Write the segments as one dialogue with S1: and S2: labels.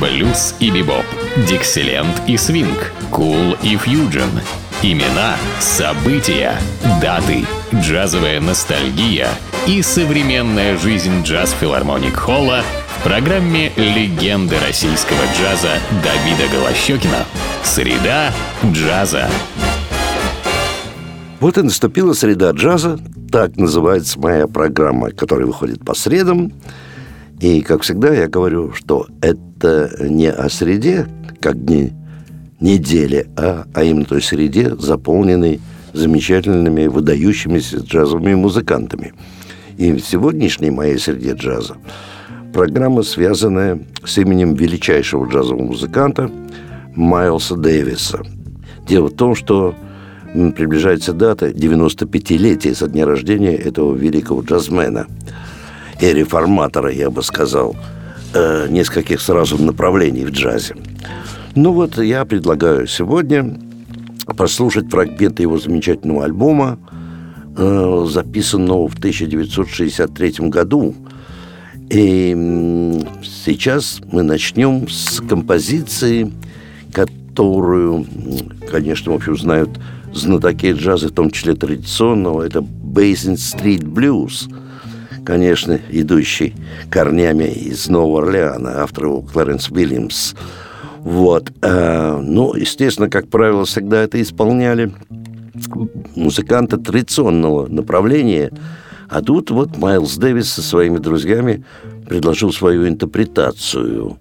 S1: блюз и бибоп, дикселент и свинг, кул и фьюджен. Имена, события, даты, джазовая ностальгия и современная жизнь джаз-филармоник Холла в программе «Легенды российского джаза» Давида Голощекина. Среда джаза.
S2: Вот и наступила среда джаза, так называется моя программа, которая выходит по средам. И, как всегда, я говорю, что это не о среде, как дни недели, а, а именно той среде, заполненной замечательными, выдающимися джазовыми музыкантами. И в сегодняшней моей среде джаза программа, связанная с именем величайшего джазового музыканта Майлса Дэвиса. Дело в том, что приближается дата 95-летия со дня рождения этого великого джазмена и реформатора, я бы сказал, э, нескольких сразу направлений в джазе. Ну вот я предлагаю сегодня послушать фрагменты его замечательного альбома, э, записанного в 1963 году. И сейчас мы начнем с композиции, которую, конечно, в общем, знают знатоки джаза, в том числе традиционного, это Basin Street Blues, конечно, идущий корнями из Нового Орлеана, автор его Кларенс Уильямс. Вот. Э, ну, естественно, как правило, всегда это исполняли музыканты традиционного направления. А тут вот Майлз Дэвис со своими друзьями предложил свою интерпретацию.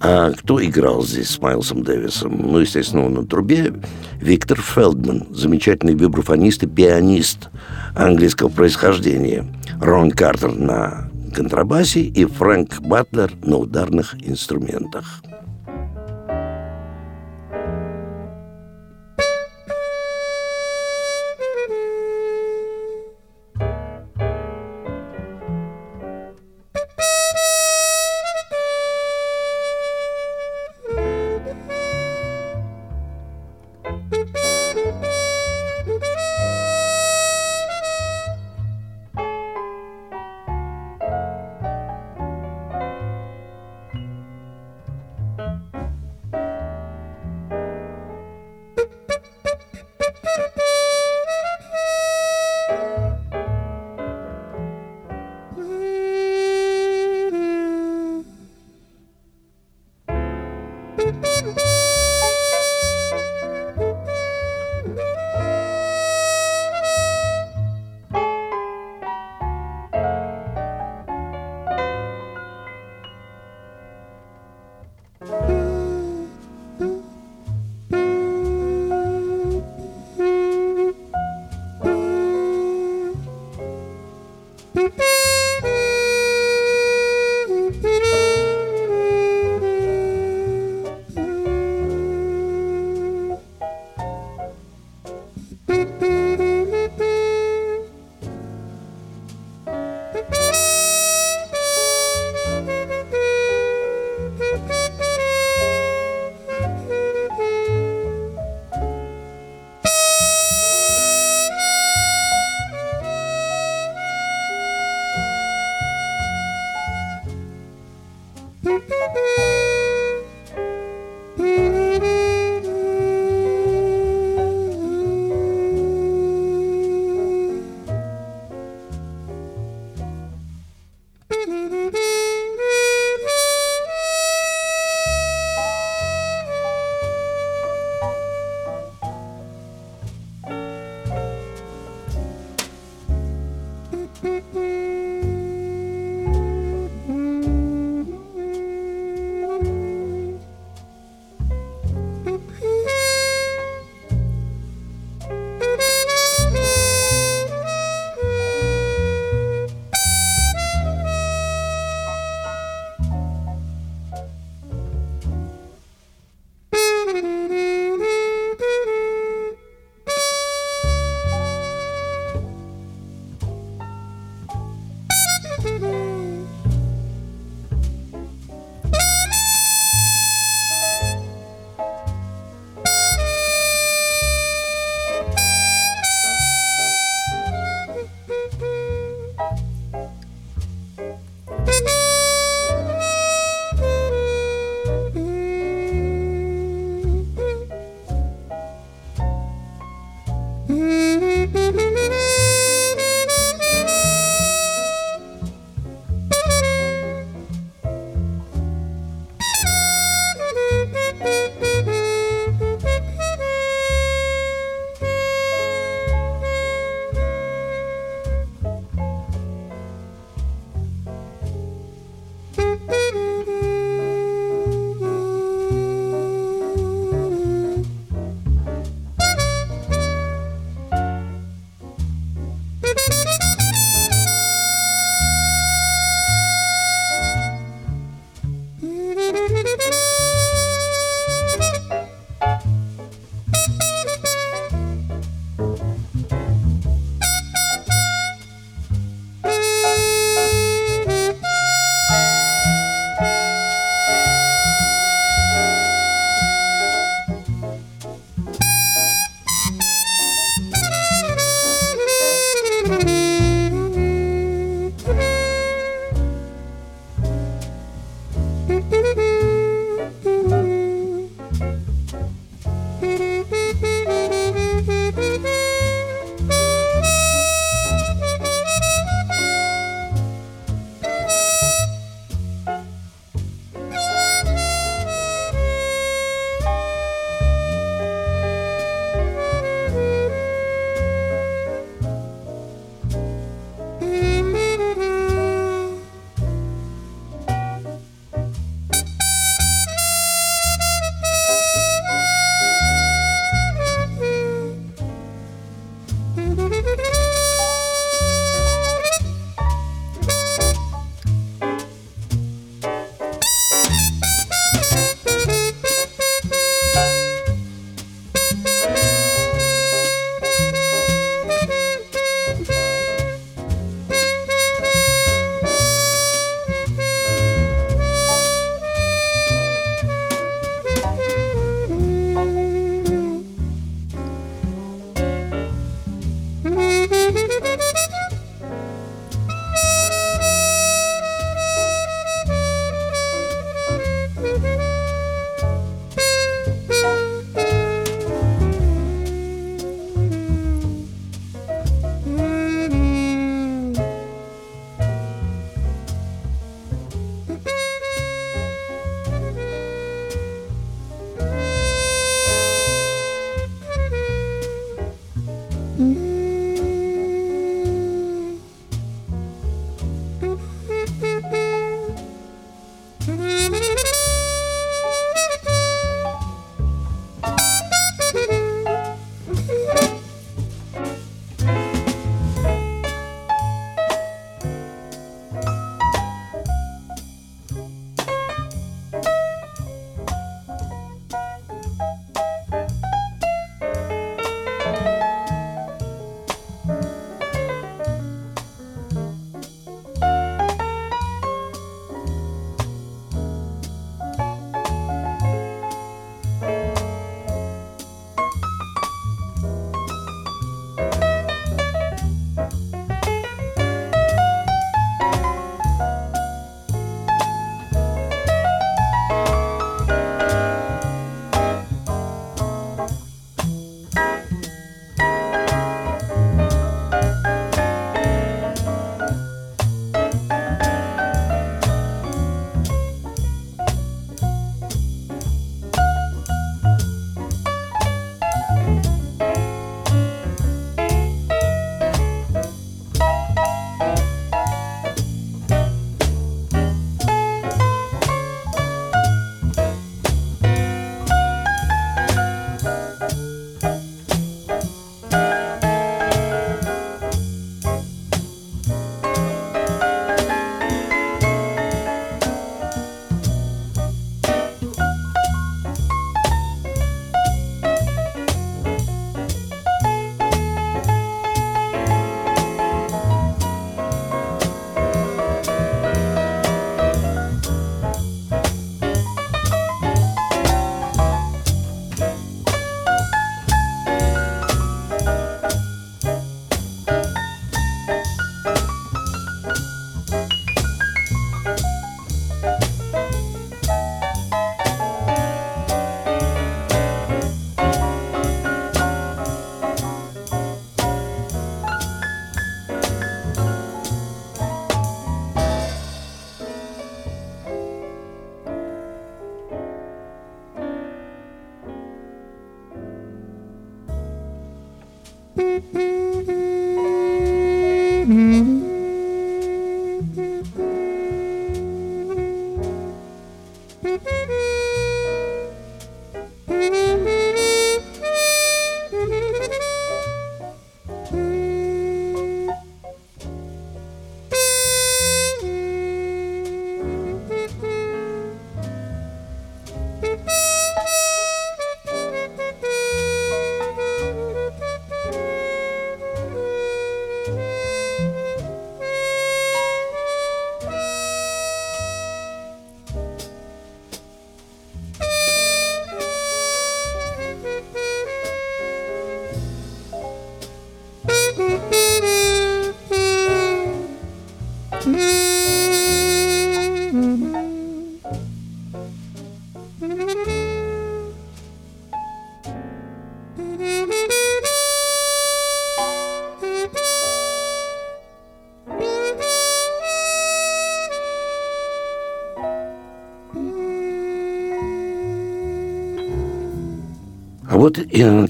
S2: А кто играл здесь с Майлсом Дэвисом? Ну, естественно, на трубе Виктор Фелдман, замечательный вибрафонист и пианист английского происхождения. Рон Картер на контрабасе и Фрэнк Батлер на ударных инструментах.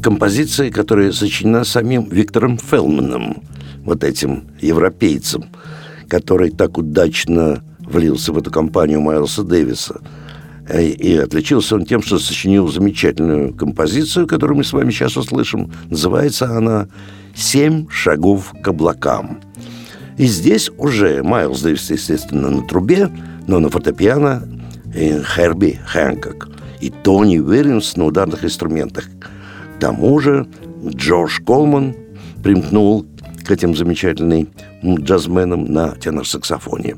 S2: Композиция, которая сочинена самим Виктором Фелманом, вот этим европейцем, который так удачно влился в эту компанию Майлса Дэвиса. Э, и отличился он тем, что сочинил замечательную композицию, которую мы с вами сейчас услышим. Называется она «Семь шагов к облакам». И здесь уже Майлз Дэвис, естественно, на трубе, но на фортепиано Херби Хэнкок и Тони Уильямс на ударных инструментах. К тому же Джош Колман примкнул к этим замечательным джазменам на тенор-саксофоне.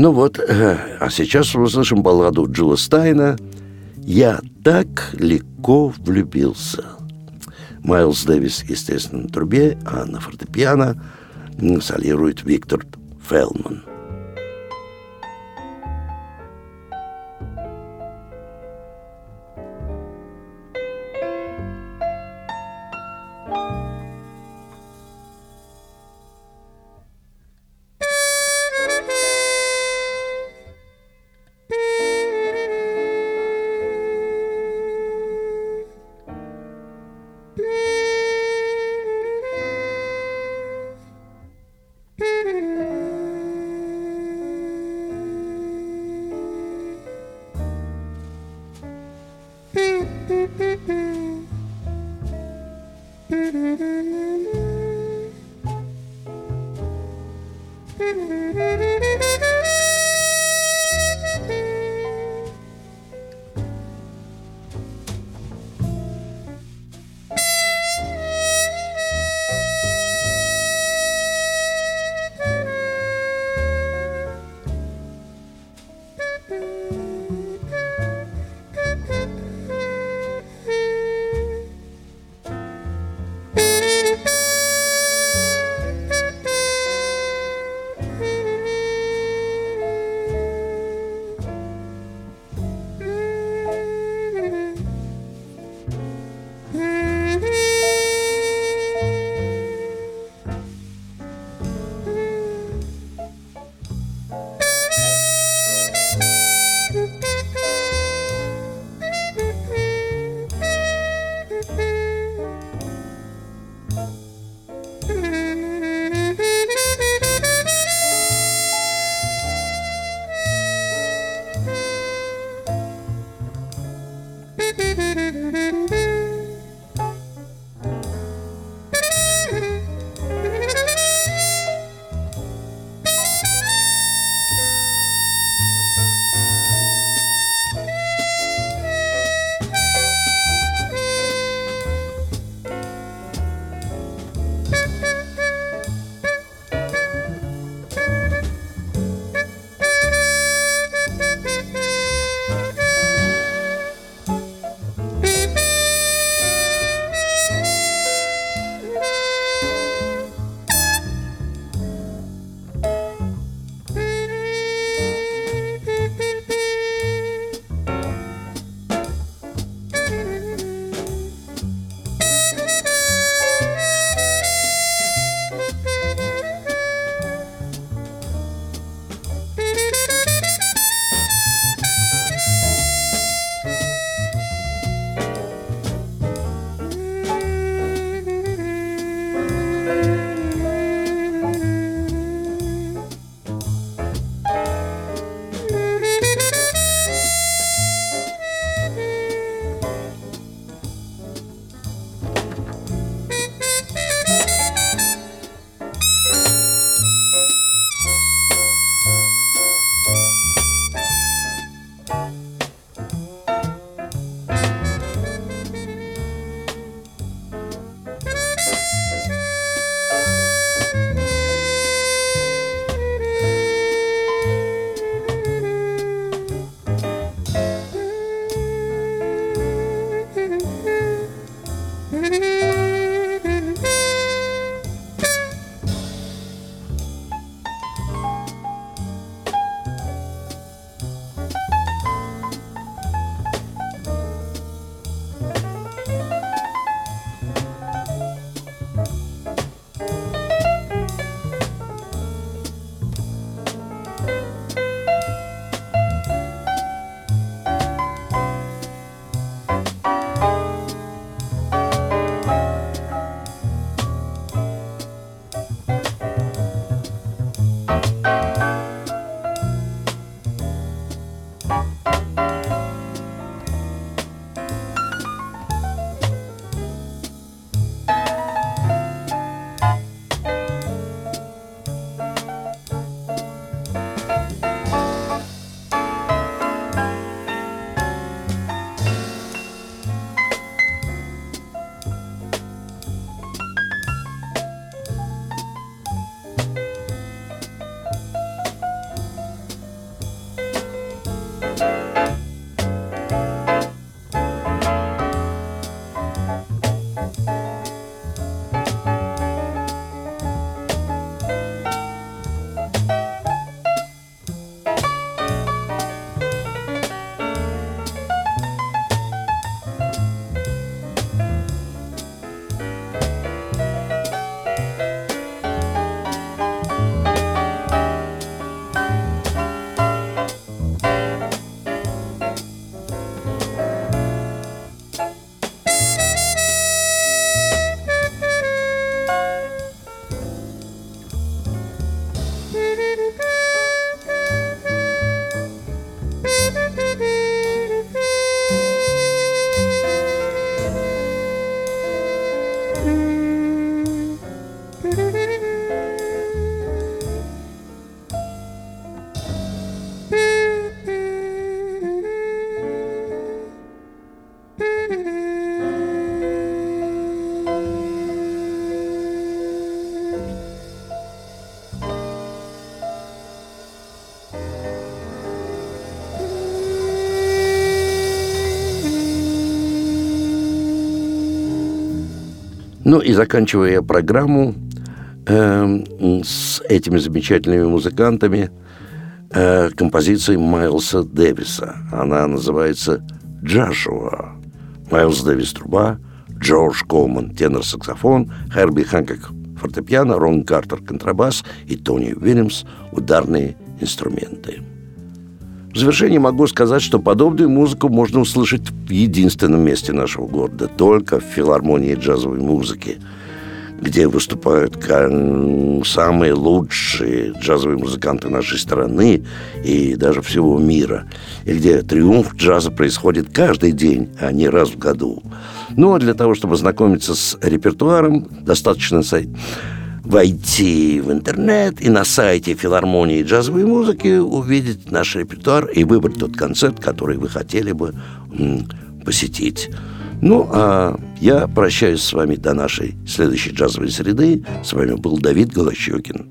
S2: Ну вот, а сейчас услышим балладу Джилла Стайна «Я так легко влюбился». Майлз Дэвис, естественно, на трубе, а на фортепиано солирует Виктор Фелман. Mm-hmm. Ну и заканчивая программу, э, с этими замечательными музыкантами э, композицией Майлса Дэвиса. Она называется «Джашуа». Майлз Дэвис – труба, Джордж Колман – тенор-саксофон, Херби Ханкок – фортепиано, Рон Картер – контрабас и Тони Уильямс – ударные инструменты. В завершение могу сказать, что подобную музыку можно услышать в единственном месте нашего города, только в филармонии джазовой музыки, где выступают самые лучшие джазовые музыканты нашей страны и даже всего мира, и где триумф джаза происходит каждый день, а не раз в году. Ну, а для того, чтобы знакомиться с репертуаром, достаточно войти в интернет и на сайте филармонии джазовой музыки увидеть наш репертуар и выбрать тот концерт, который вы хотели бы посетить. Ну, а я прощаюсь с вами до нашей следующей джазовой среды. С вами был Давид Голощекин.